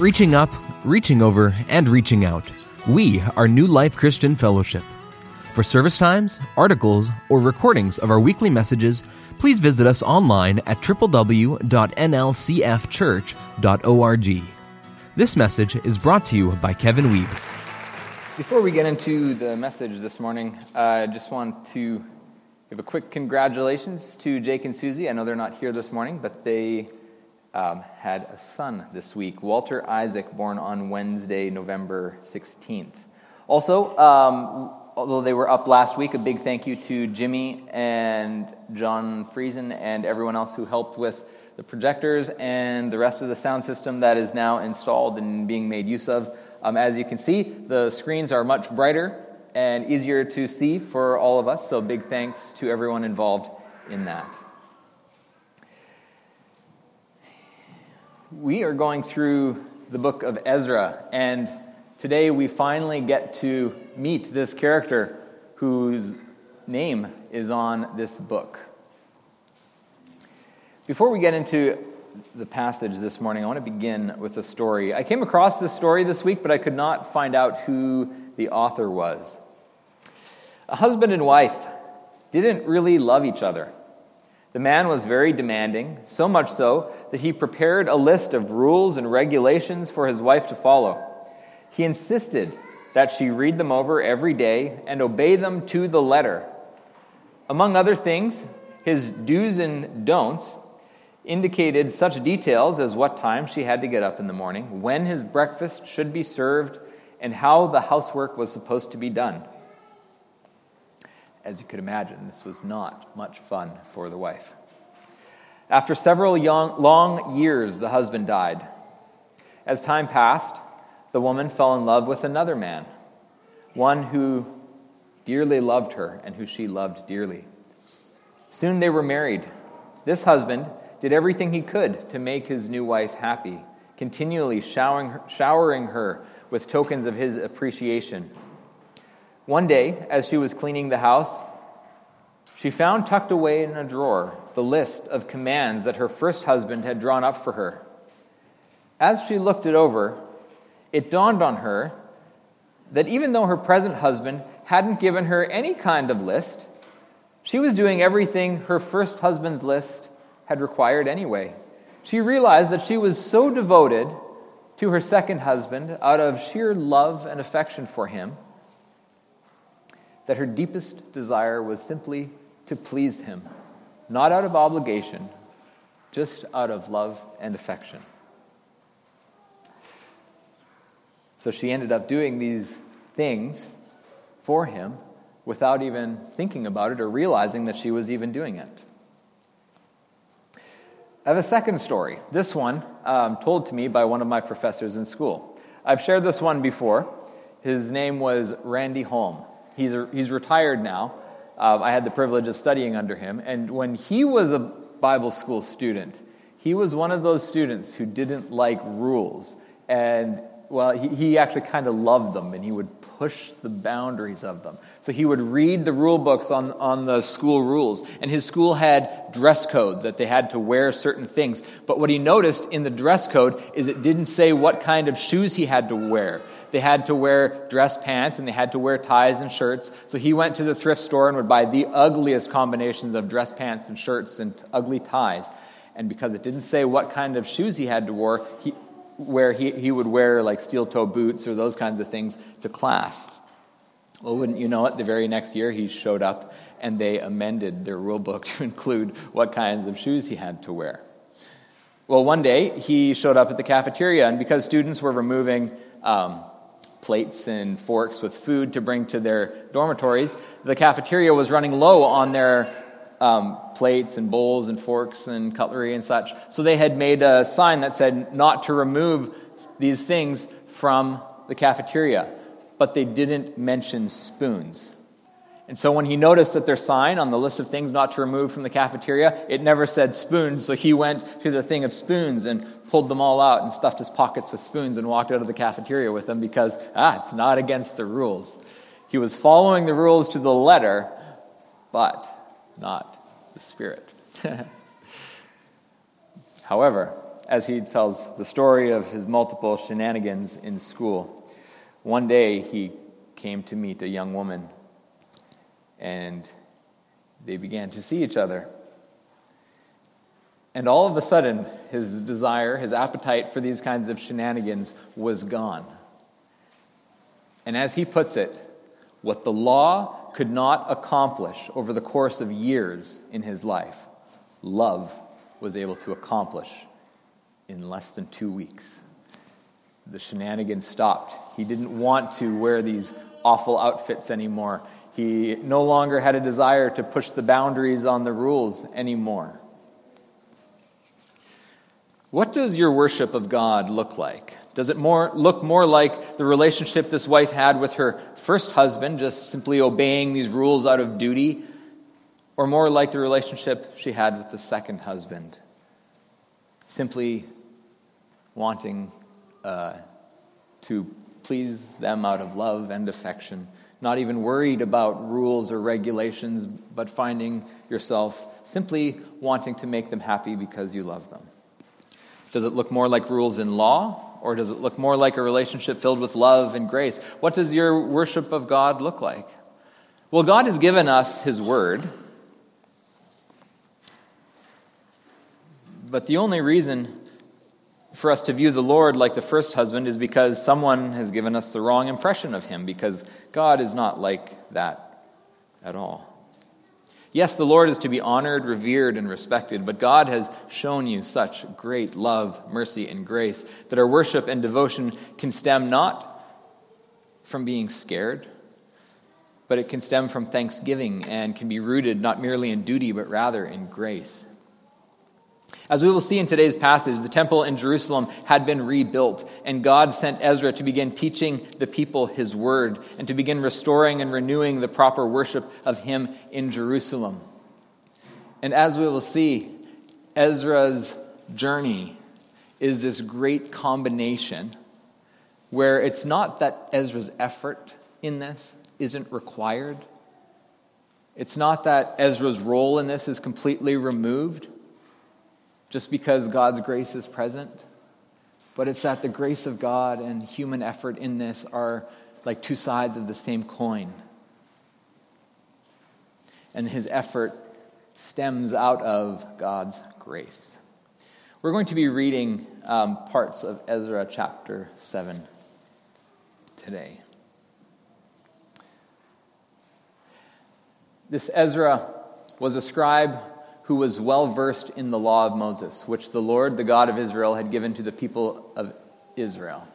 Reaching up, reaching over, and reaching out. We are New Life Christian Fellowship. For service times, articles, or recordings of our weekly messages, please visit us online at www.nlcfchurch.org. This message is brought to you by Kevin Weeb. Before we get into the message this morning, I just want to give a quick congratulations to Jake and Susie. I know they're not here this morning, but they um, had a son this week, Walter Isaac, born on Wednesday, November 16th. Also, um, although they were up last week, a big thank you to Jimmy and John Friesen and everyone else who helped with the projectors and the rest of the sound system that is now installed and being made use of. Um, as you can see, the screens are much brighter and easier to see for all of us, so big thanks to everyone involved in that. We are going through the book of Ezra, and today we finally get to meet this character whose name is on this book. Before we get into the passage this morning, I want to begin with a story. I came across this story this week, but I could not find out who the author was. A husband and wife didn't really love each other. The man was very demanding, so much so that he prepared a list of rules and regulations for his wife to follow. He insisted that she read them over every day and obey them to the letter. Among other things, his do's and don'ts indicated such details as what time she had to get up in the morning, when his breakfast should be served, and how the housework was supposed to be done. As you could imagine, this was not much fun for the wife. After several young, long years, the husband died. As time passed, the woman fell in love with another man, one who dearly loved her and who she loved dearly. Soon they were married. This husband did everything he could to make his new wife happy, continually showering her, showering her with tokens of his appreciation. One day, as she was cleaning the house, she found tucked away in a drawer the list of commands that her first husband had drawn up for her. As she looked it over, it dawned on her that even though her present husband hadn't given her any kind of list, she was doing everything her first husband's list had required anyway. She realized that she was so devoted to her second husband out of sheer love and affection for him that her deepest desire was simply to please him, not out of obligation, just out of love and affection. So she ended up doing these things for him without even thinking about it or realizing that she was even doing it. I have a second story. This one um, told to me by one of my professors in school. I've shared this one before. His name was Randy Holm. He's, he's retired now. Uh, I had the privilege of studying under him. And when he was a Bible school student, he was one of those students who didn't like rules. And, well, he, he actually kind of loved them, and he would push the boundaries of them. So he would read the rule books on, on the school rules. And his school had dress codes that they had to wear certain things. But what he noticed in the dress code is it didn't say what kind of shoes he had to wear they had to wear dress pants and they had to wear ties and shirts. So he went to the thrift store and would buy the ugliest combinations of dress pants and shirts and ugly ties. And because it didn't say what kind of shoes he had to wear, he, where he, he would wear like steel toe boots or those kinds of things to class. Well, wouldn't you know it, the very next year he showed up and they amended their rule book to include what kinds of shoes he had to wear. Well, one day he showed up at the cafeteria, and because students were removing um, plates and forks with food to bring to their dormitories. The cafeteria was running low on their um, plates and bowls and forks and cutlery and such. So they had made a sign that said not to remove these things from the cafeteria, but they didn't mention spoons. And so when he noticed that their sign on the list of things not to remove from the cafeteria, it never said spoons, so he went to the thing of spoons and pulled them all out and stuffed his pockets with spoons and walked out of the cafeteria with them because, ah, it's not against the rules. He was following the rules to the letter, but not the spirit. However, as he tells the story of his multiple shenanigans in school. One day he came to meet a young woman, and they began to see each other. And all of a sudden, his desire, his appetite for these kinds of shenanigans was gone. And as he puts it, what the law could not accomplish over the course of years in his life, love was able to accomplish in less than two weeks. The shenanigans stopped. He didn't want to wear these awful outfits anymore. He no longer had a desire to push the boundaries on the rules anymore. What does your worship of God look like? Does it more, look more like the relationship this wife had with her first husband, just simply obeying these rules out of duty? Or more like the relationship she had with the second husband, simply wanting uh, to please them out of love and affection, not even worried about rules or regulations, but finding yourself simply wanting to make them happy because you love them? Does it look more like rules in law? Or does it look more like a relationship filled with love and grace? What does your worship of God look like? Well, God has given us His Word. But the only reason for us to view the Lord like the first husband is because someone has given us the wrong impression of Him, because God is not like that at all. Yes, the Lord is to be honored, revered, and respected, but God has shown you such great love, mercy, and grace that our worship and devotion can stem not from being scared, but it can stem from thanksgiving and can be rooted not merely in duty, but rather in grace. As we will see in today's passage, the temple in Jerusalem had been rebuilt, and God sent Ezra to begin teaching the people his word and to begin restoring and renewing the proper worship of him in Jerusalem. And as we will see, Ezra's journey is this great combination where it's not that Ezra's effort in this isn't required. It's not that Ezra's role in this is completely removed just because God's grace is present, but it's that the grace of God and human effort in this are like two sides of the same coin. And his effort stems out of God's grace. We're going to be reading um, parts of Ezra chapter 7 today. This Ezra was a scribe who was well versed in the law of Moses, which the Lord, the God of Israel, had given to the people of Israel.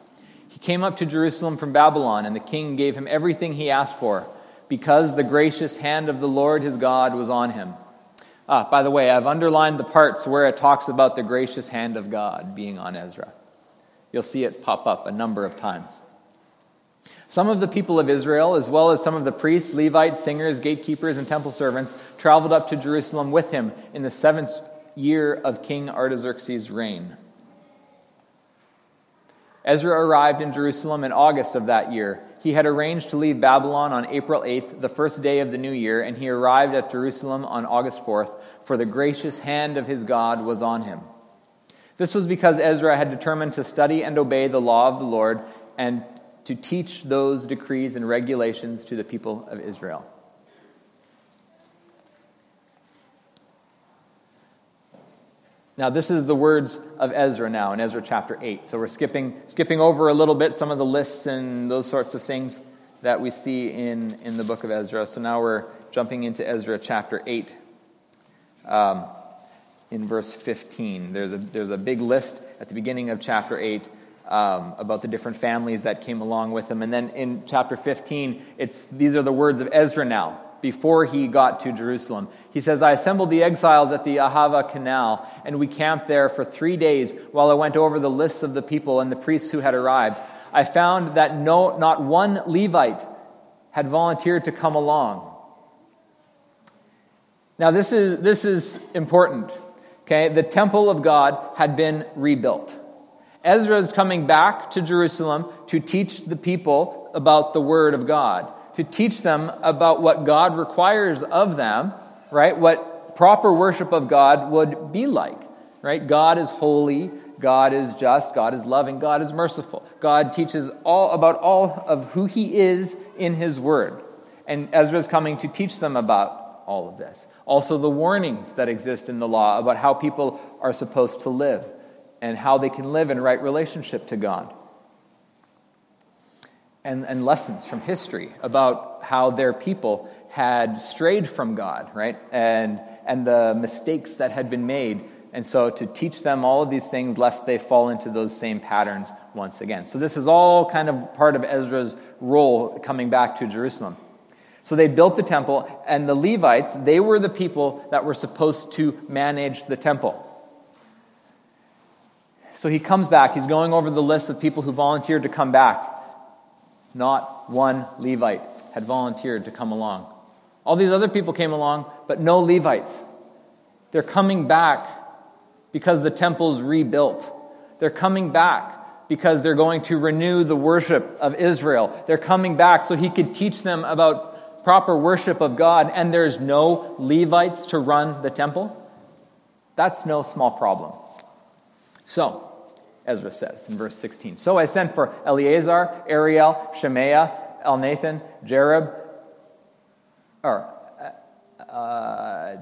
He came up to Jerusalem from Babylon, and the king gave him everything he asked for, because the gracious hand of the Lord his God was on him. Ah, by the way, I've underlined the parts where it talks about the gracious hand of God being on Ezra. You'll see it pop up a number of times. Some of the people of Israel, as well as some of the priests, Levites, singers, gatekeepers, and temple servants, traveled up to Jerusalem with him in the seventh year of King Artaxerxes' reign. Ezra arrived in Jerusalem in August of that year. He had arranged to leave Babylon on April 8th, the first day of the new year, and he arrived at Jerusalem on August 4th, for the gracious hand of his God was on him. This was because Ezra had determined to study and obey the law of the Lord and to teach those decrees and regulations to the people of Israel. Now, this is the words of Ezra now in Ezra chapter 8. So we're skipping, skipping over a little bit some of the lists and those sorts of things that we see in, in the book of Ezra. So now we're jumping into Ezra chapter 8 um, in verse 15. There's a, there's a big list at the beginning of chapter 8 um, about the different families that came along with him. And then in chapter 15, it's, these are the words of Ezra now, before he got to Jerusalem. He says, I assembled the exiles at the Ahava Canal, and we camped there for three days while I went over the lists of the people and the priests who had arrived. I found that no, not one Levite had volunteered to come along. Now, this is, this is important. Okay, the temple of God had been rebuilt. Ezra is coming back to Jerusalem to teach the people about the Word of God, to teach them about what God requires of them, right? What proper worship of God would be like, right? God is holy, God is just, God is loving, God is merciful. God teaches all about all of who he is in his word. And Ezra is coming to teach them about all of this. Also, the warnings that exist in the law about how people are supposed to live and how they can live in right relationship to God. And, and lessons from history about how their people had strayed from God, right? And, and the mistakes that had been made. And so to teach them all of these things, lest they fall into those same patterns once again. So this is all kind of part of Ezra's role coming back to Jerusalem. So they built the temple, and the Levites, they were the people that were supposed to manage the temple. So he comes back. He's going over the list of people who volunteered to come back. Not one Levite had volunteered to come along. All these other people came along, but no Levites. They're coming back because the temple's rebuilt. They're coming back because they're going to renew the worship of Israel. They're coming back so he could teach them about proper worship of God, and there's no Levites to run the temple. That's no small problem. So, Ezra says in verse 16 So I sent for Eleazar, Ariel, Shemaiah, Elnathan, Jarib, or uh, uh,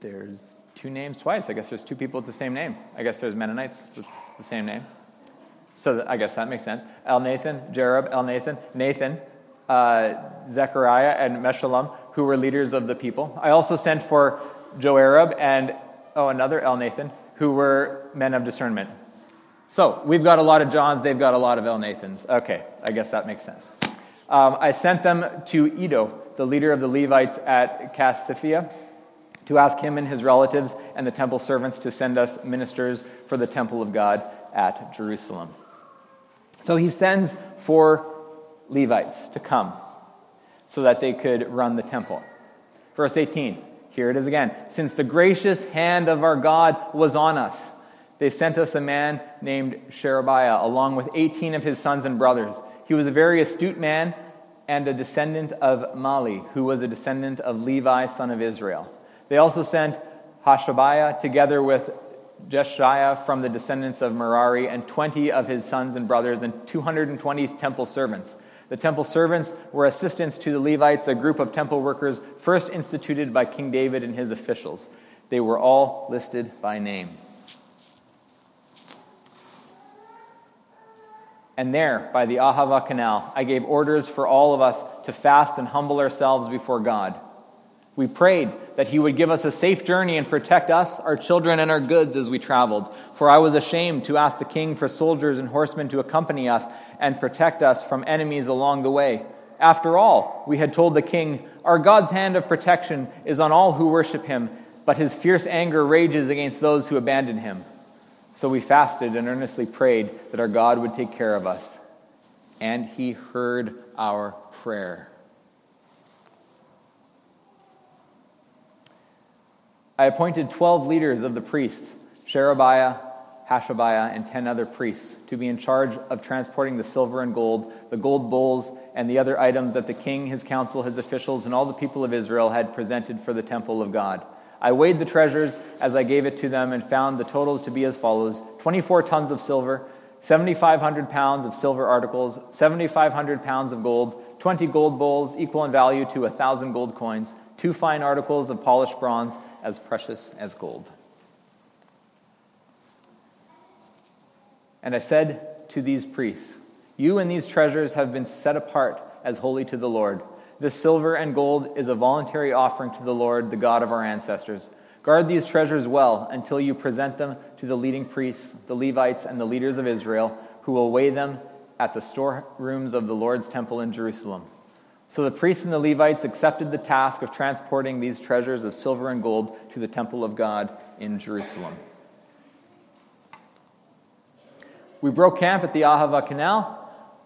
there's two names twice. I guess there's two people with the same name. I guess there's Mennonites with the same name. So I guess that makes sense. Elnathan, Jarib, Elnathan, Nathan, uh, Zechariah, and Meshullam, who were leaders of the people. I also sent for Joiarib and, oh, another Elnathan, who were men of discernment. So we've got a lot of Johns, they've got a lot of Elnathans. Okay, I guess that makes sense. Um, I sent them to Iddo, the leader of the Levites at Casiphia, to ask him and his relatives and the temple servants to send us ministers for the temple of God at Jerusalem. So he sends for Levites to come so that they could run the temple. Verse 18, here it is again. Since the gracious hand of our God was on us, they sent us a man named Sherebiah, along with 18 of his sons and brothers. He was a very astute man and a descendant of Mahli, who was a descendant of Levi, son of Israel. They also sent Hashabiah together with Jeshaiah from the descendants of Merari, and 20 of his sons and brothers, and 220 temple servants. The temple servants were assistants to the Levites, a group of temple workers first instituted by King David and his officials. They were all listed by name. And there, by the Ahava Canal, I gave orders for all of us to fast and humble ourselves before God. We prayed that He would give us a safe journey and protect us, our children, and our goods as we traveled. For I was ashamed to ask the king for soldiers and horsemen to accompany us and protect us from enemies along the way. After all, we had told the king, Our God's hand of protection is on all who worship Him, but His fierce anger rages against those who abandon Him. So we fasted and earnestly prayed that our God would take care of us. And he heard our prayer. I appointed 12 leaders of the priests Sherebiah, Hashabiah, and 10 other priests to be in charge of transporting the silver and gold, the gold bowls, and the other items that the king, his council, his officials, and all the people of Israel had presented for the temple of God. I weighed the treasures as I gave it to them and found the totals to be as follows 24 tons of silver, 7,500 pounds of silver articles, 7,500 pounds of gold, 20 gold bowls equal in value to a 1,000 gold coins, two fine articles of polished bronze as precious as gold. And I said to these priests, You and these treasures have been set apart as holy to the Lord. This silver and gold is a voluntary offering to the Lord, the God of our ancestors. Guard these treasures well until you present them to the leading priests, the Levites, and the leaders of Israel, who will weigh them at the storerooms of the Lord's temple in Jerusalem. So the priests and the Levites accepted the task of transporting these treasures of silver and gold to the temple of God in Jerusalem. We broke camp at the Ahava Canal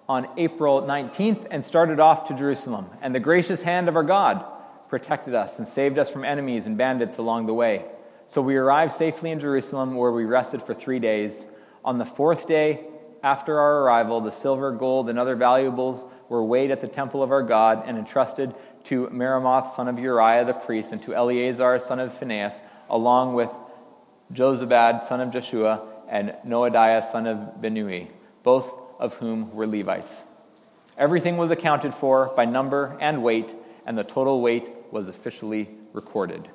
on April 19th and started off to Jerusalem. And the gracious hand of our God protected us and saved us from enemies and bandits along the way. So we arrived safely in Jerusalem, where we rested for three days. On the fourth day after our arrival, the silver, gold, and other valuables were weighed at the temple of our God and entrusted to Meremoth, son of Uriah the priest, and to Eleazar, son of Phinehas, along with Jozabad, son of Jeshua, and Noadiah son of Benui, both of whom were Levites. Everything was accounted for by number and weight, and the total weight was officially recorded.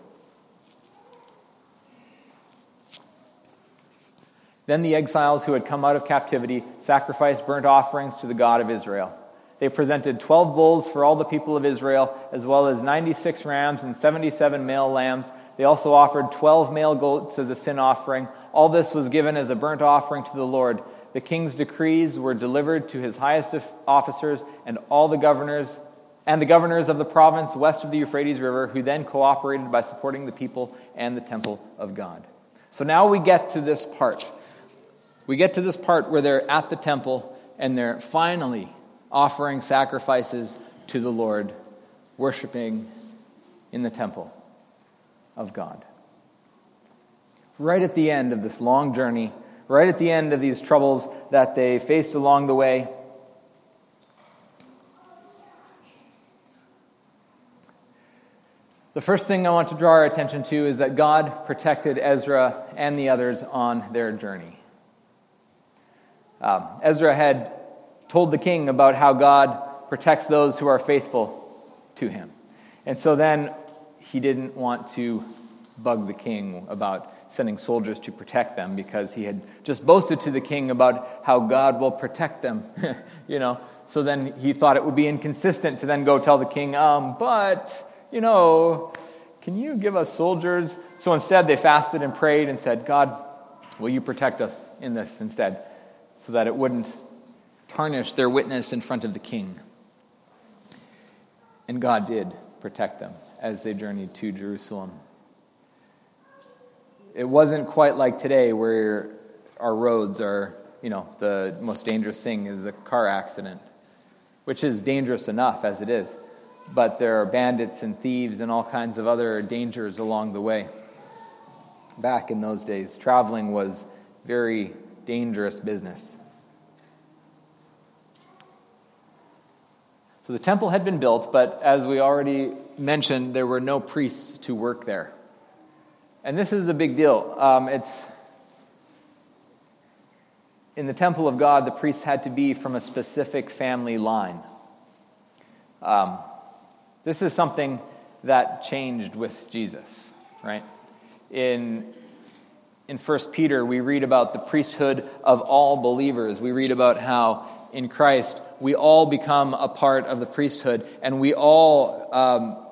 Then the exiles who had come out of captivity sacrificed burnt offerings to the God of Israel. They presented 12 bulls for all the people of Israel, as well as 96 rams and 77 male lambs. They also offered 12 male goats as a sin offering. All this was given as a burnt offering to the Lord. The king's decrees were delivered to his highest officers and all the governors and the governors of the province west of the Euphrates River, who then cooperated by supporting the people and the temple of God. So now we get to this part we get to this part where they're at the temple and they're finally offering sacrifices to the Lord, worshiping in the temple of God. Right at the end of this long journey, right at the end of these troubles that they faced along the way, The first thing I want to draw our attention to is that God protected Ezra and the others on their journey. Um, Ezra had told the king about how God protects those who are faithful to him. And so then he didn't want to bug the king about sending soldiers to protect them because he had just boasted to the king about how God will protect them, you know. So then he thought it would be inconsistent to then go tell the king, um, but, you know, can you give us soldiers? So instead they fasted and prayed and said, God, will you protect us in this instead? so that it wouldn't tarnish their witness in front of the king. And God did protect them as they journeyed to Jerusalem. It wasn't quite like today where our roads are, you know, the most dangerous thing is a car accident, which is dangerous enough as it is. But there are bandits and thieves and all kinds of other dangers along the way. Back in those days, traveling was very dangerous business. So the temple had been built, but as we already mentioned, there were no priests to work there. And this is a big deal. Um, it's in the temple of God, the priests had to be from a specific family line. Um, this is something that changed with Jesus, right? In in 1 Peter, we read about the priesthood of all believers. We read about how in Christ we all become a part of the priesthood and we all um,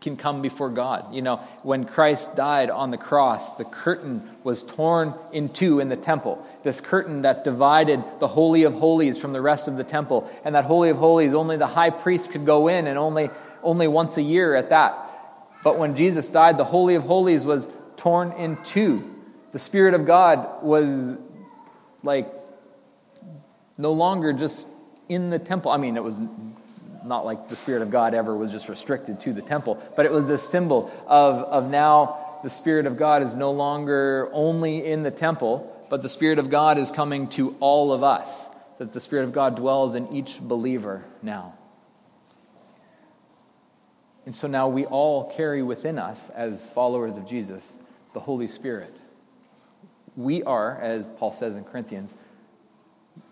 can come before God. You know, when Christ died on the cross, the curtain was torn in two in the temple. This curtain that divided the Holy of Holies from the rest of the temple. And that Holy of Holies, only the high priest could go in and only, only once a year at that. But when Jesus died, the Holy of Holies was torn in two. The Spirit of God was like no longer just in the temple. I mean, it was not like the Spirit of God ever was just restricted to the temple, but it was this symbol of, of now the Spirit of God is no longer only in the temple, but the Spirit of God is coming to all of us, that the Spirit of God dwells in each believer now. And so now we all carry within us, as followers of Jesus, the Holy Spirit. We are, as Paul says in Corinthians,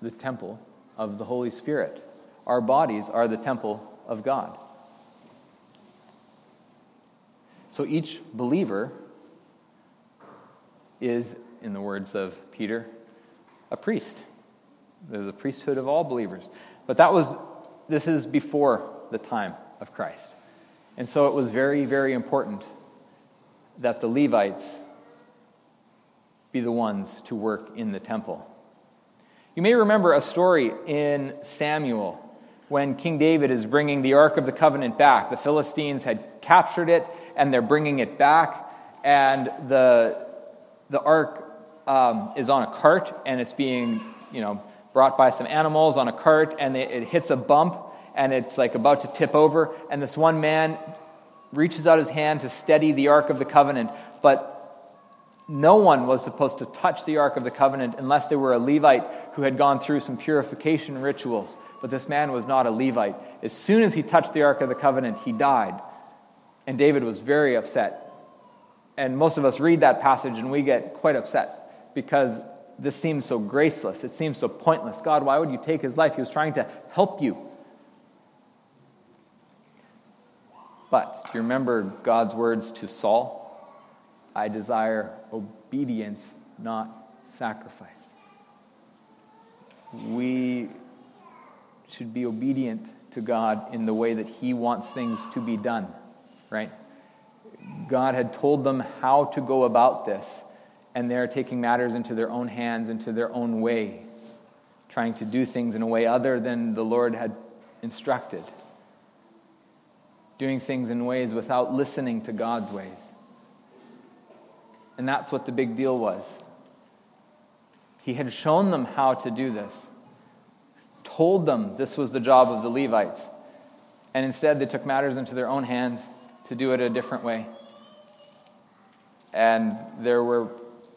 the temple of the Holy Spirit. Our bodies are the temple of God. So each believer is, in the words of Peter, a priest. There's a priesthood of all believers. But that was, this is before the time of Christ. And so it was very, very important that the Levites be the ones to work in the temple. You may remember a story in Samuel when King David is bringing the Ark of the Covenant back. The Philistines had captured it and they're bringing it back, and the, the Ark um, is on a cart and it's being, you know, brought by some animals on a cart and it, it hits a bump and it's like about to tip over, and this one man reaches out his hand to steady the Ark of the Covenant, but no one was supposed to touch the Ark of the Covenant unless they were a Levite who had gone through some purification rituals. But this man was not a Levite. As soon as he touched the Ark of the Covenant, he died. And David was very upset. And most of us read that passage and we get quite upset because this seems so graceless. It seems so pointless. God, why would you take his life? He was trying to help you. But do you remember God's words to Saul? I desire obedience, not sacrifice. We should be obedient to God in the way that He wants things to be done, right? God had told them how to go about this, and they're taking matters into their own hands, into their own way, trying to do things in a way other than the Lord had instructed, doing things in ways without listening to God's ways. And that's what the big deal was. He had shown them how to do this, told them this was the job of the Levites. And instead, they took matters into their own hands to do it a different way. And there, were,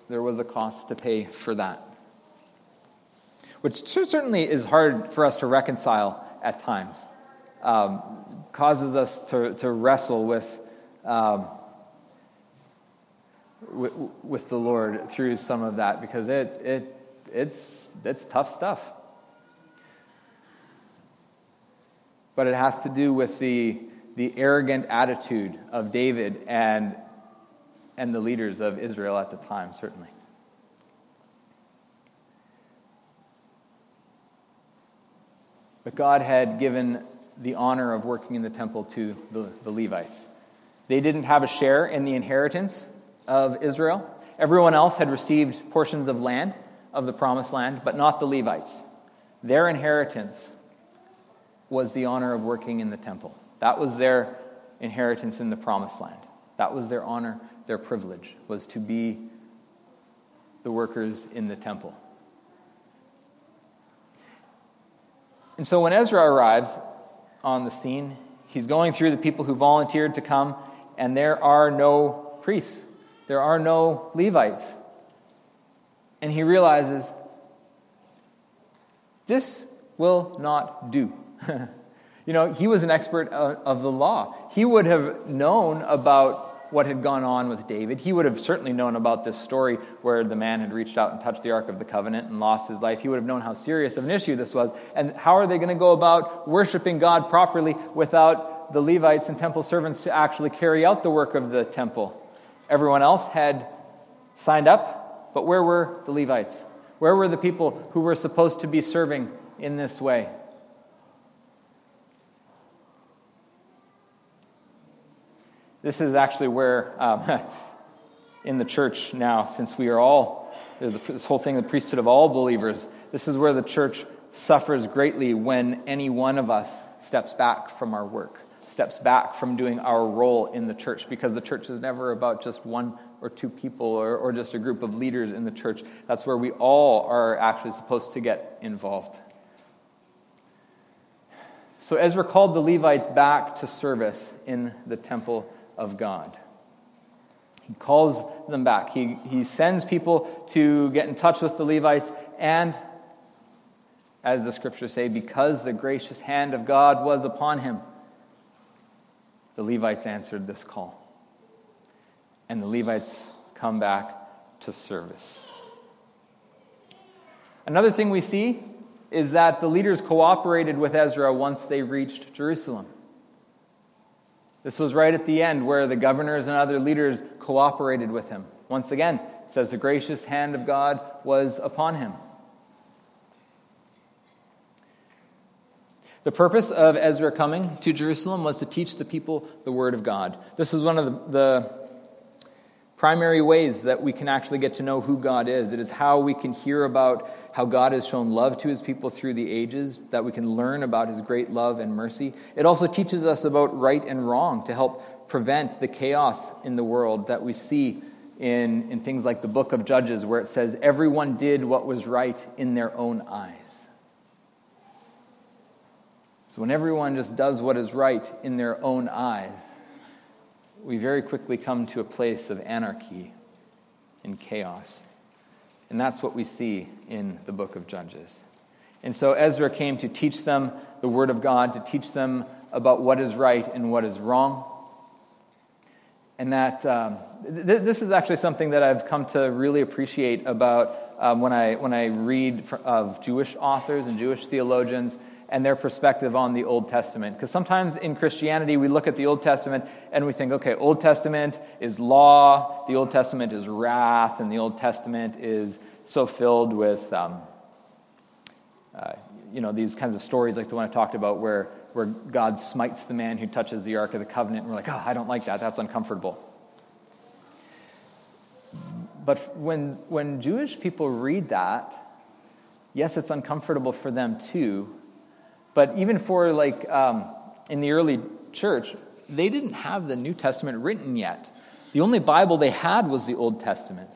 there was a cost to pay for that. Which certainly is hard for us to reconcile at times. Um, causes us to, to wrestle with. Um, with the Lord through some of that because it, it, it's, it's tough stuff. But it has to do with the, the arrogant attitude of David and, and the leaders of Israel at the time, certainly. But God had given the honor of working in the temple to the, the Levites. They didn't have a share in the inheritance of Israel. Everyone else had received portions of land, of the promised land, but not the Levites. Their inheritance was the honor of working in the temple. That was their inheritance in the promised land. That was their honor, their privilege, was to be the workers in the temple. And so when Ezra arrives on the scene, he's going through the people who volunteered to come, and there are no priests there are no Levites. And he realizes this will not do. you know, he was an expert uh, of the law. He would have known about what had gone on with David. He would have certainly known about this story where the man had reached out and touched the Ark of the Covenant and lost his life. He would have known how serious of an issue this was. And how are they going to go about worshiping God properly without the Levites and temple servants to actually carry out the work of the temple? Everyone else had signed up, but where were the Levites? Where were the people who were supposed to be serving in this way? This is actually where, um, in the church now, since we are all, this whole thing, the priesthood of all believers, this is where the church suffers greatly when any one of us steps back from our work steps back from doing our role in the church because the church is never about just one or two people or, or just a group of leaders in the church. That's where we all are actually supposed to get involved. So Ezra called the Levites back to service in the temple of God. He calls them back. He, he sends people to get in touch with the Levites, and as the scriptures say, because the gracious hand of God was upon him, the Levites answered this call. And the Levites come back to service. Another thing we see is that the leaders cooperated with Ezra once they reached Jerusalem. This was right at the end where the governors and other leaders cooperated with him. Once again, it says the gracious hand of God was upon him. The purpose of Ezra coming to Jerusalem was to teach the people the Word of God. This was one of the, the, primary ways that we can actually get to know who God is. It is how we can hear about how God has shown love to his people through the ages, that we can learn about his great love and mercy. It also teaches us about right and wrong to help prevent the chaos in the world that we see in, in things like the book of Judges, where it says, Everyone did what was right in their own eyes. So when everyone just does what is right in their own eyes, we very quickly come to a place of anarchy and chaos. And that's what we see in the book of Judges. And so Ezra came to teach them the Word of God, to teach them about what is right and what is wrong. and that um, th- this is actually something that I've come to really appreciate about um, when, I, when I read of Jewish authors and Jewish theologians and their perspective on the Old Testament. Because sometimes in Christianity, we look at the Old Testament and we think, okay, Old Testament is law, the Old Testament is wrath, and the Old Testament is so filled with, um, uh, you know, these kinds of stories like the one I talked about where, where God smites the man who touches the Ark of the Covenant, and we're like, oh, I don't like that, that's uncomfortable. But when, when Jewish people read that, yes, it's uncomfortable for them too. But even for like um, in the early church, they didn't have the New Testament written yet. The only Bible they had was the Old Testament.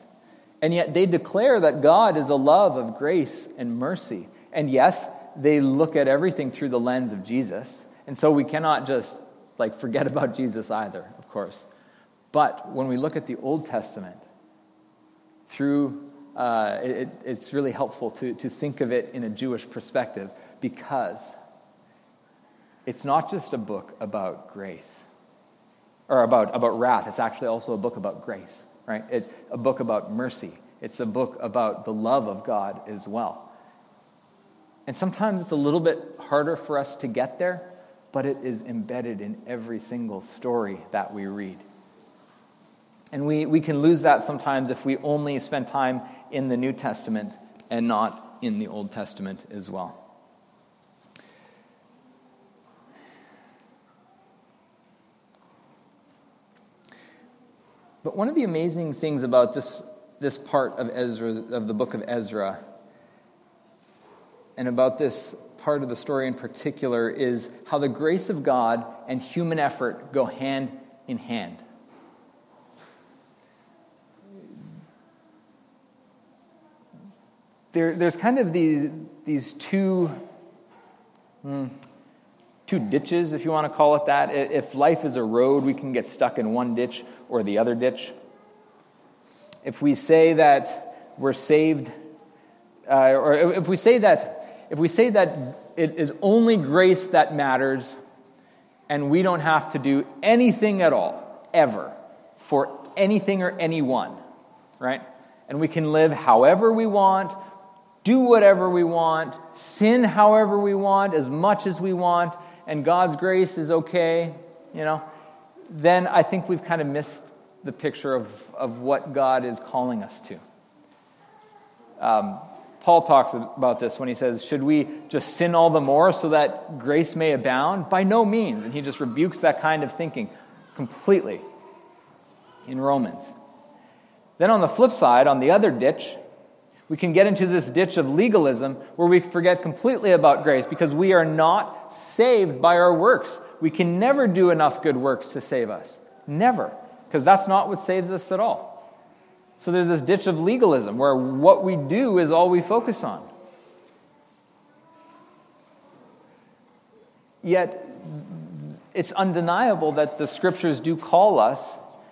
And yet they declare that God is a love of grace and mercy. And yes, they look at everything through the lens of Jesus. And so we cannot just like forget about Jesus either, of course. But when we look at the Old Testament, through, uh, it, it's really helpful to, to think of it in a Jewish perspective because it's not just a book about grace or about, about wrath, it's actually also a book about grace, right? It's a book about mercy. It's a book about the love of God as well. And sometimes it's a little bit harder for us to get there, but it is embedded in every single story that we read. And we, we can lose that sometimes if we only spend time in the New Testament and not in the Old Testament as well. But one of the amazing things about this, this part of Ezra, of the book of Ezra, and about this part of the story in particular, is how the grace of God and human effort go hand in hand. there, there's kind of these, these two, hmm, two ditches, if you want to call it that. If life is a road, we can get stuck in one ditch or the other ditch. If we say that we're saved, uh, or if we say that, if we say that it is only grace that matters, and we don't have to do anything at all, ever, for anything or anyone, right? And we can live however we want, do whatever we want, sin however we want, as much as we want, and God's grace is okay, you know, then I think we've kind of missed the picture of, of what God is calling us to. Um, Paul talks about this when he says, Should we just sin all the more so that grace may abound? By no means. And he just rebukes that kind of thinking completely in Romans. Then on the flip side, on the other ditch, we can get into this ditch of legalism where we forget completely about grace because we are not saved by our works. We can never do enough good works to save us. Never. Because that's not what saves us at all. So there's this ditch of legalism where what we do is all we focus on. Yet, it's undeniable that the scriptures do call us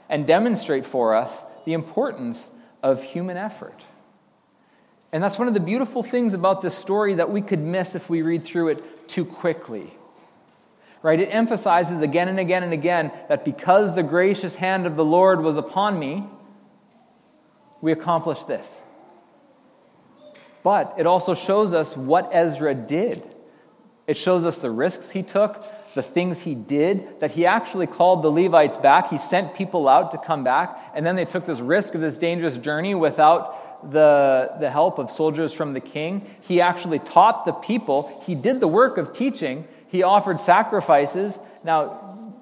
and demonstrate for us the importance of human effort. And that's one of the beautiful things about this story that we could miss if we read through it too quickly. Right? It emphasizes again and again and again that because the gracious hand of the Lord was upon me, we accomplished this. But it also shows us what Ezra did. It shows us the risks he took, the things he did, that he actually called the Levites back. He sent people out to come back, and then they took this risk of this dangerous journey without the, the help of soldiers from the king. He actually taught the people. He did the work of teaching. He offered sacrifices. Now,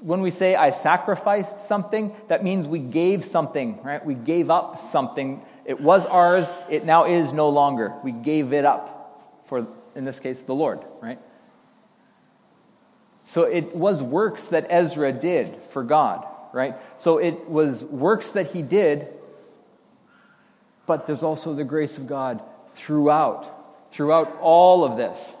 when we say I sacrificed something, that means we gave something, right? We gave up something. It was ours, it now is no longer. We gave it up for, in this case, the Lord, right? So it was works that Ezra did for God, right? So it was works that he did but there's also the grace of God throughout, throughout all of this.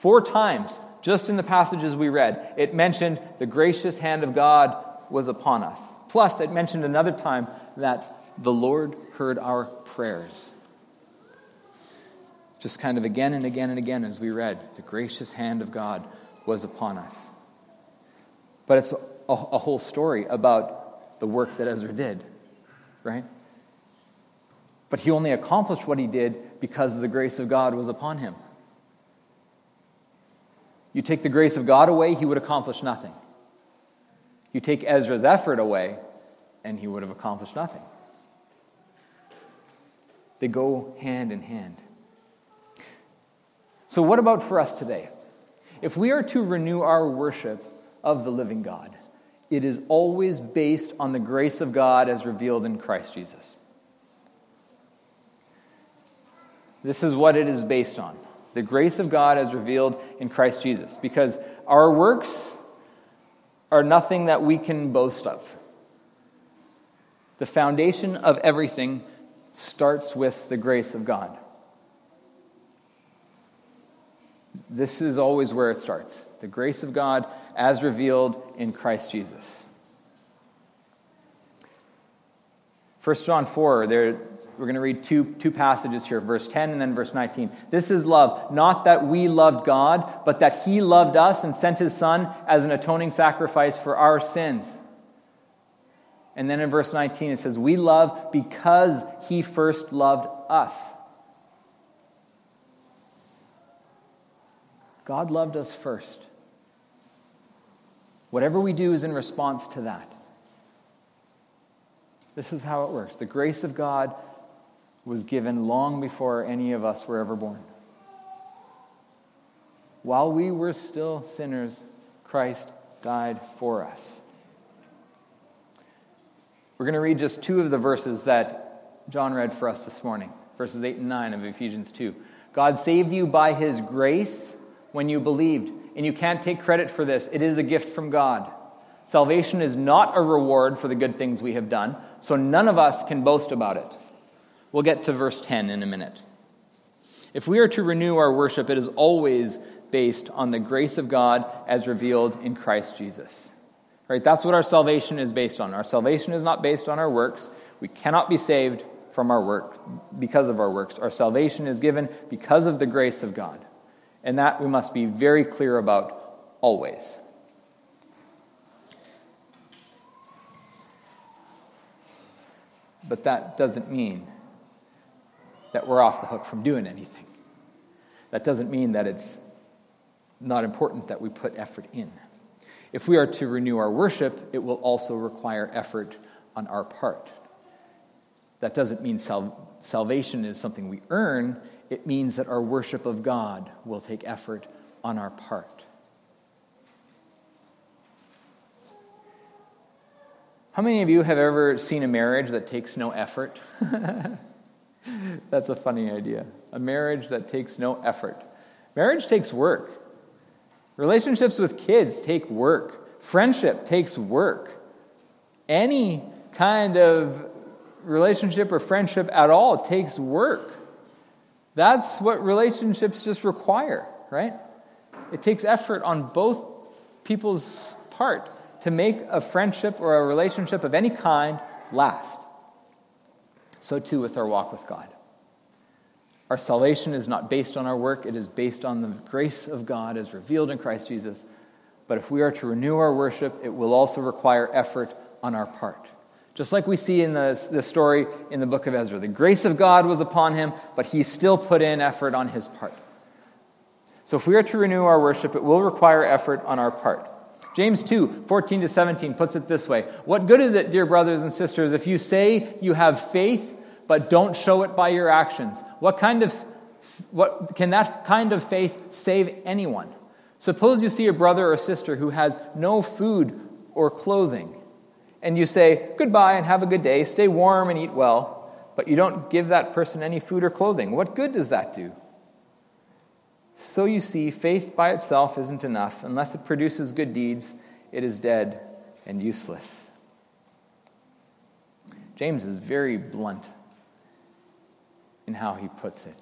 Four times, just in the passages we read, it mentioned the gracious hand of God was upon us. Plus, it mentioned another time that the Lord heard our prayers. Just kind of again and again and again as we read, the gracious hand of God was upon us. But it's a, a whole story about the work that Ezra did, right? But he only accomplished what he did because the grace of God was upon him. You take the grace of God away, he would accomplish nothing. You take Ezra's effort away, and he would have accomplished nothing. They go hand in hand. So, what about for us today? If we are to renew our worship of the living God, it is always based on the grace of God as revealed in Christ Jesus. This is what it is based on the grace of God as revealed in Christ Jesus. Because our works are nothing that we can boast of. The foundation of everything starts with the grace of God. This is always where it starts the grace of God as revealed in Christ Jesus. 1 John 4, there, we're going to read two, two passages here, verse 10 and then verse 19. This is love, not that we loved God, but that He loved us and sent His Son as an atoning sacrifice for our sins. And then in verse 19, it says, We love because He first loved us. God loved us first. Whatever we do is in response to that. This is how it works. The grace of God was given long before any of us were ever born. While we were still sinners, Christ died for us. We're going to read just two of the verses that John read for us this morning, verses 8 and 9 of Ephesians 2. God saved you by his grace when you believed, and you can't take credit for this. It is a gift from God. Salvation is not a reward for the good things we have done, so none of us can boast about it. We'll get to verse 10 in a minute. If we are to renew our worship, it is always based on the grace of God as revealed in Christ Jesus. Right? That's what our salvation is based on. Our salvation is not based on our works. We cannot be saved from our work because of our works. Our salvation is given because of the grace of God. And that we must be very clear about always. But that doesn't mean that we're off the hook from doing anything. That doesn't mean that it's not important that we put effort in. If we are to renew our worship, it will also require effort on our part. That doesn't mean sal- salvation is something we earn, it means that our worship of God will take effort on our part. How many of you have ever seen a marriage that takes no effort? That's a funny idea. A marriage that takes no effort. Marriage takes work. Relationships with kids take work. Friendship takes work. Any kind of relationship or friendship at all takes work. That's what relationships just require, right? It takes effort on both people's part to make a friendship or a relationship of any kind last. So too with our walk with God. Our salvation is not based on our work, it is based on the grace of God as revealed in Christ Jesus. But if we are to renew our worship, it will also require effort on our part. Just like we see in the, the story in the book of Ezra. The grace of God was upon him, but he still put in effort on his part. So if we are to renew our worship, it will require effort on our part. James 2, 14 to 17 puts it this way What good is it, dear brothers and sisters, if you say you have faith but don't show it by your actions? What kind of what can that kind of faith save anyone? Suppose you see a brother or sister who has no food or clothing, and you say, Goodbye and have a good day, stay warm and eat well, but you don't give that person any food or clothing. What good does that do? So you see, faith by itself isn't enough. Unless it produces good deeds, it is dead and useless. James is very blunt in how he puts it.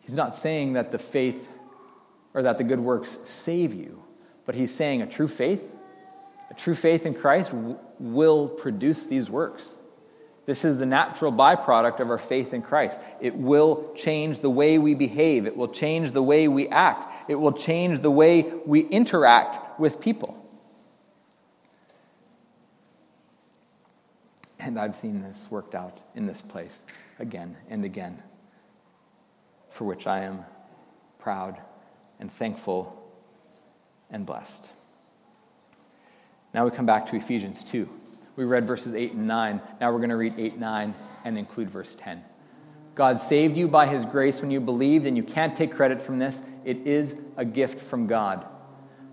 He's not saying that the faith or that the good works save you, but he's saying a true faith, a true faith in Christ w- will produce these works. This is the natural byproduct of our faith in Christ. It will change the way we behave. It will change the way we act. It will change the way we interact with people. And I've seen this worked out in this place again and again, for which I am proud and thankful and blessed. Now we come back to Ephesians 2. We read verses 8 and 9. Now we're going to read 8, 9, and include verse 10. God saved you by his grace when you believed, and you can't take credit from this. It is a gift from God.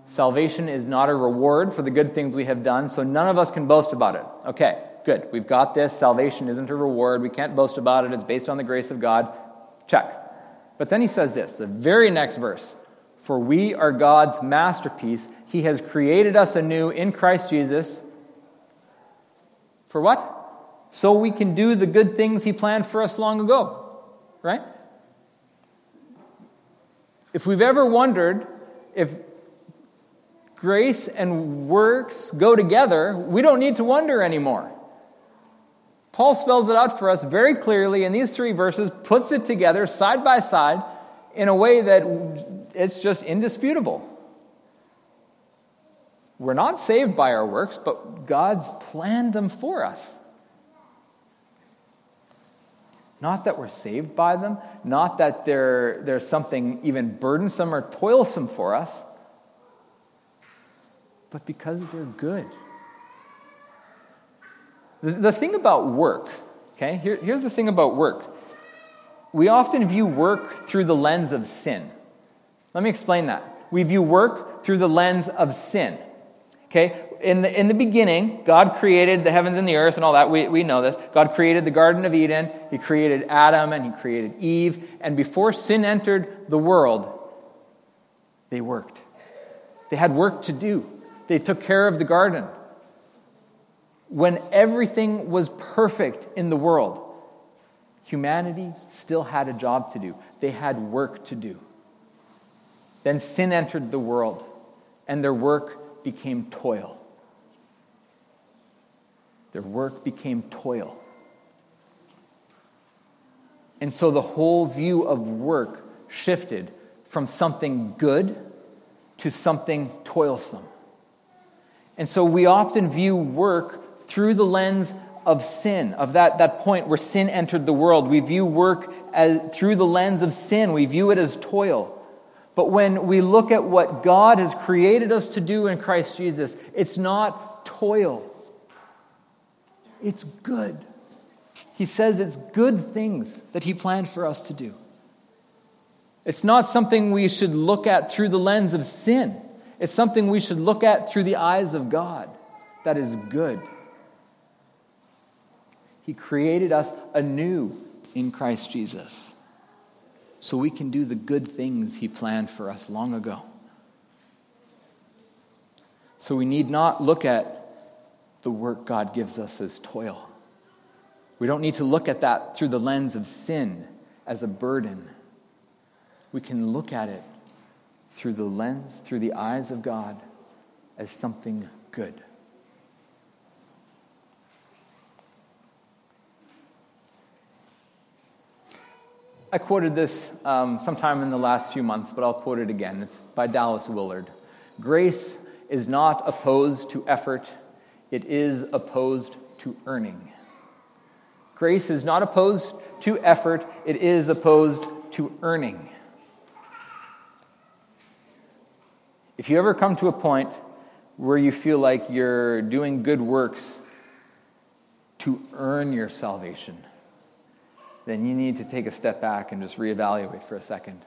Salvation is not a reward for the good things we have done, so none of us can boast about it. Okay, good. We've got this. Salvation isn't a reward. We can't boast about it. It's based on the grace of God. Check. But then he says this, the very next verse For we are God's masterpiece. He has created us anew in Christ Jesus. For what? So we can do the good things he planned for us long ago. Right? If we've ever wondered if grace and works go together, we don't need to wonder anymore. Paul spells it out for us very clearly in these three verses, puts it together side by side in a way that it's just indisputable. We're not saved by our works, but God's planned them for us. Not that we're saved by them, not that they're, they're something even burdensome or toilsome for us, but because they're good. The, the thing about work, okay, Here, here's the thing about work. We often view work through the lens of sin. Let me explain that. We view work through the lens of sin. Okay? In the, in the beginning, God created the heavens and the earth and all that. We, we know this. God created the Garden of Eden. He created Adam and He created Eve. And before sin entered the world, they worked. They had work to do. They took care of the garden. When everything was perfect in the world, humanity still had a job to do. They had work to do. Then sin entered the world, and their work became toil. Their work became toil. And so the whole view of work shifted from something good to something toilsome. And so we often view work through the lens of sin, of that, that point where sin entered the world. We view work as, through the lens of sin, we view it as toil. But when we look at what God has created us to do in Christ Jesus, it's not toil, it's good. He says it's good things that He planned for us to do. It's not something we should look at through the lens of sin. It's something we should look at through the eyes of God that is good. He created us anew in Christ Jesus so we can do the good things He planned for us long ago. So we need not look at the work God gives us as toil. We don't need to look at that through the lens of sin as a burden. We can look at it through the lens, through the eyes of God, as something good. I quoted this um, sometime in the last few months, but I'll quote it again. It's by Dallas Willard. Grace is not opposed to effort, it is opposed to earning. Grace is not opposed to effort, it is opposed to earning. If you ever come to a point where you feel like you're doing good works to earn your salvation, then you need to take a step back and just reevaluate for a second.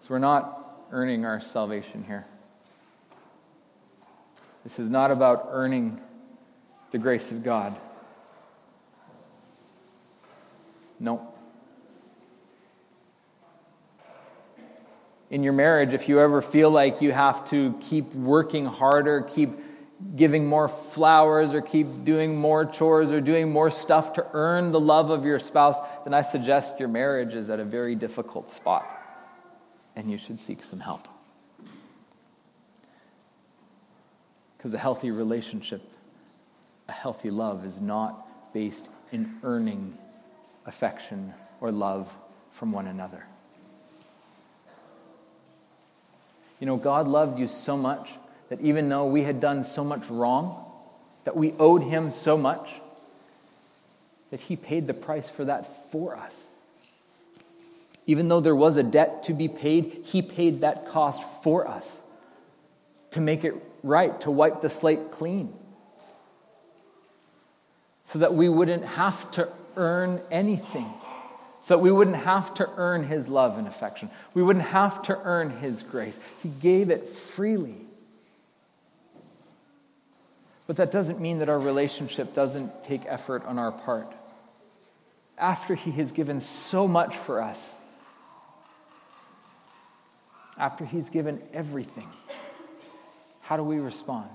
So we're not earning our salvation here. This is not about earning the grace of God. No. in your marriage, if you ever feel like you have to keep working harder, keep giving more flowers, or keep doing more chores, or doing more stuff to earn the love of your spouse, then I suggest your marriage is at a very difficult spot and you should seek some help. Because a healthy relationship, a healthy love, is not based in earning affection or love from one another. You know, God loved you so much that even though we had done so much wrong, that we owed him so much that he paid the price for that for us. Even though there was a debt to be paid, he paid that cost for us to make it right, to wipe the slate clean, so that we wouldn't have to earn anything, so that we wouldn't have to earn his love and affection. We wouldn't have to earn his grace. He gave it freely. But that doesn't mean that our relationship doesn't take effort on our part. After he has given so much for us, after he's given everything, how do we respond?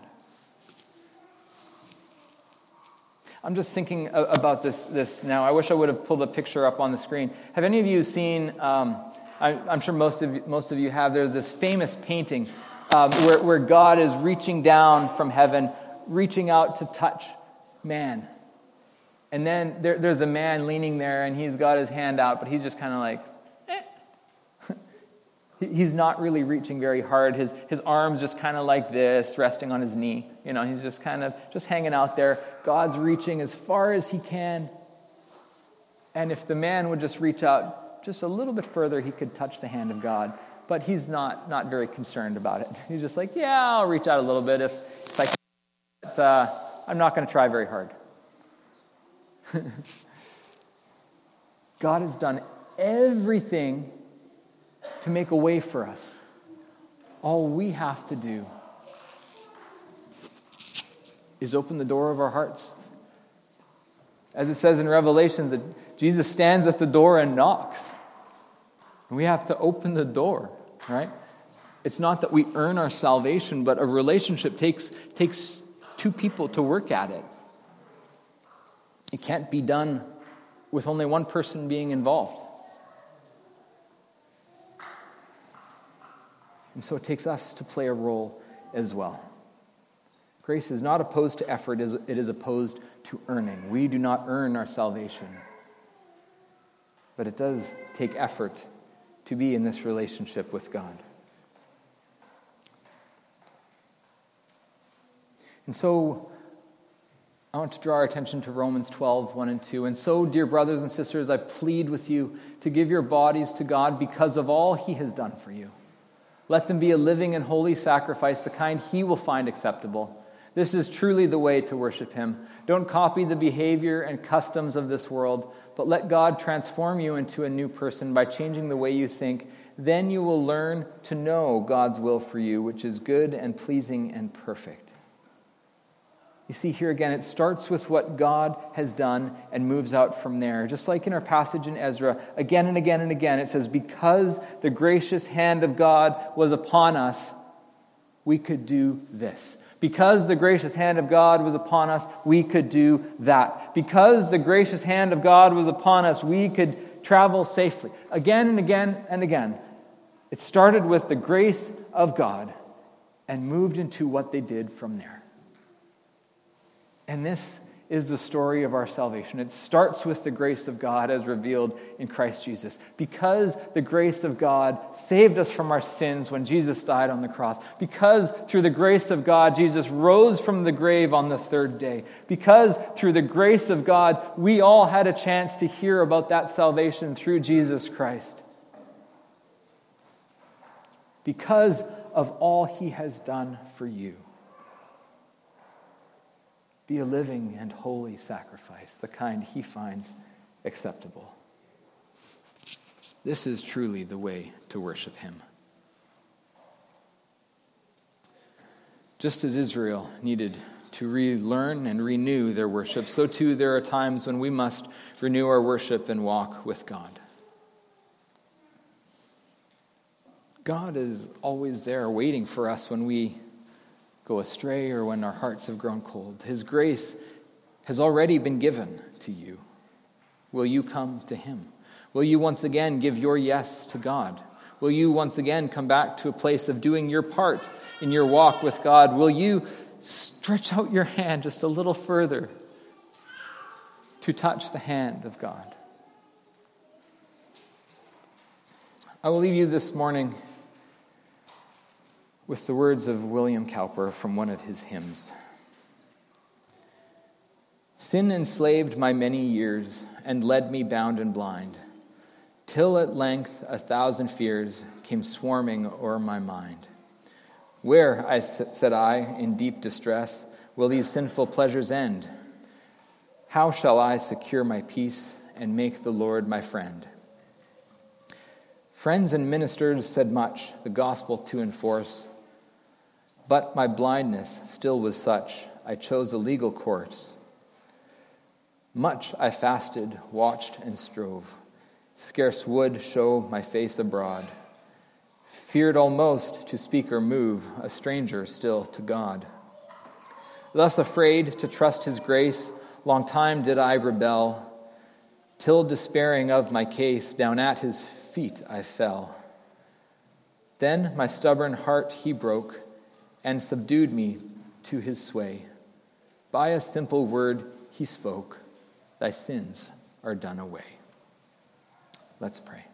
I'm just thinking about this, this now. I wish I would have pulled a picture up on the screen. Have any of you seen, um, I, am sure most of, you, most of you have, there's this famous painting um, where, where God is reaching down from heaven, reaching out to touch man. And then there, there's a man leaning there, and he's got his hand out, but he's just kind of like, eh. He's not really reaching very hard. His, his arm's just kind of like this, resting on his knee. You know, he's just kind of just hanging out there. God's reaching as far as he can. And if the man would just reach out just a little bit further, he could touch the hand of God. But he's not, not very concerned about it. He's just like, yeah, I'll reach out a little bit if, if I can. Uh, I'm not going to try very hard. God has done everything to make a way for us. All we have to do is open the door of our hearts. As it says in Revelations, that Jesus stands at the door and knocks. And we have to open the door, right? It's not that we earn our salvation, but a relationship takes, takes two people to work at it. It can't be done with only one person being involved. And so it takes us to play a role as well. Grace is not opposed to effort, it is opposed to earning. We do not earn our salvation. But it does take effort to be in this relationship with God. And so I want to draw our attention to Romans 12, 1 and 2. And so, dear brothers and sisters, I plead with you to give your bodies to God because of all he has done for you. Let them be a living and holy sacrifice, the kind he will find acceptable. This is truly the way to worship him. Don't copy the behavior and customs of this world, but let God transform you into a new person by changing the way you think. Then you will learn to know God's will for you, which is good and pleasing and perfect. You see here again, it starts with what God has done and moves out from there. Just like in our passage in Ezra, again and again and again, it says, Because the gracious hand of God was upon us, we could do this. Because the gracious hand of God was upon us, we could do that. Because the gracious hand of God was upon us, we could travel safely. Again and again and again. It started with the grace of God and moved into what they did from there. And this is the story of our salvation. It starts with the grace of God as revealed in Christ Jesus. Because the grace of God saved us from our sins when Jesus died on the cross. Because through the grace of God, Jesus rose from the grave on the third day. Because through the grace of God, we all had a chance to hear about that salvation through Jesus Christ. Because of all he has done for you be a living and holy sacrifice, the kind he finds acceptable. This is truly the way to worship him. Just as Israel needed to relearn and renew their worship, so too there are times when we must renew our worship and walk with God. God is always there waiting for us when we go astray or when our hearts have grown cold. His grace has already been given to you. Will you come to Him? Will you once again give your yes to God? Will you once again come back to a place of doing your part in your walk with God? Will you stretch out your hand just a little further to touch the hand of God? I will leave you this morning with the words of William Cowper from one of his hymns. Sin enslaved my many years and led me bound and blind, till at length a thousand fears came swarming o'er my mind. Where, I said I, in deep distress, will these sinful pleasures end? How shall I secure my peace and make the Lord my friend? Friends and ministers said much, the gospel to enforce, but my blindness still was such, I chose a legal course. Much I fasted, watched, and strove, scarce would show my face abroad, feared almost to speak or move, a stranger still to God. Thus afraid to trust his grace, long time did I rebel, till despairing of my case, down at his feet I fell. Then my stubborn heart he broke, and subdued me to his sway. By a simple word he spoke, Thy sins are done away. Let's pray.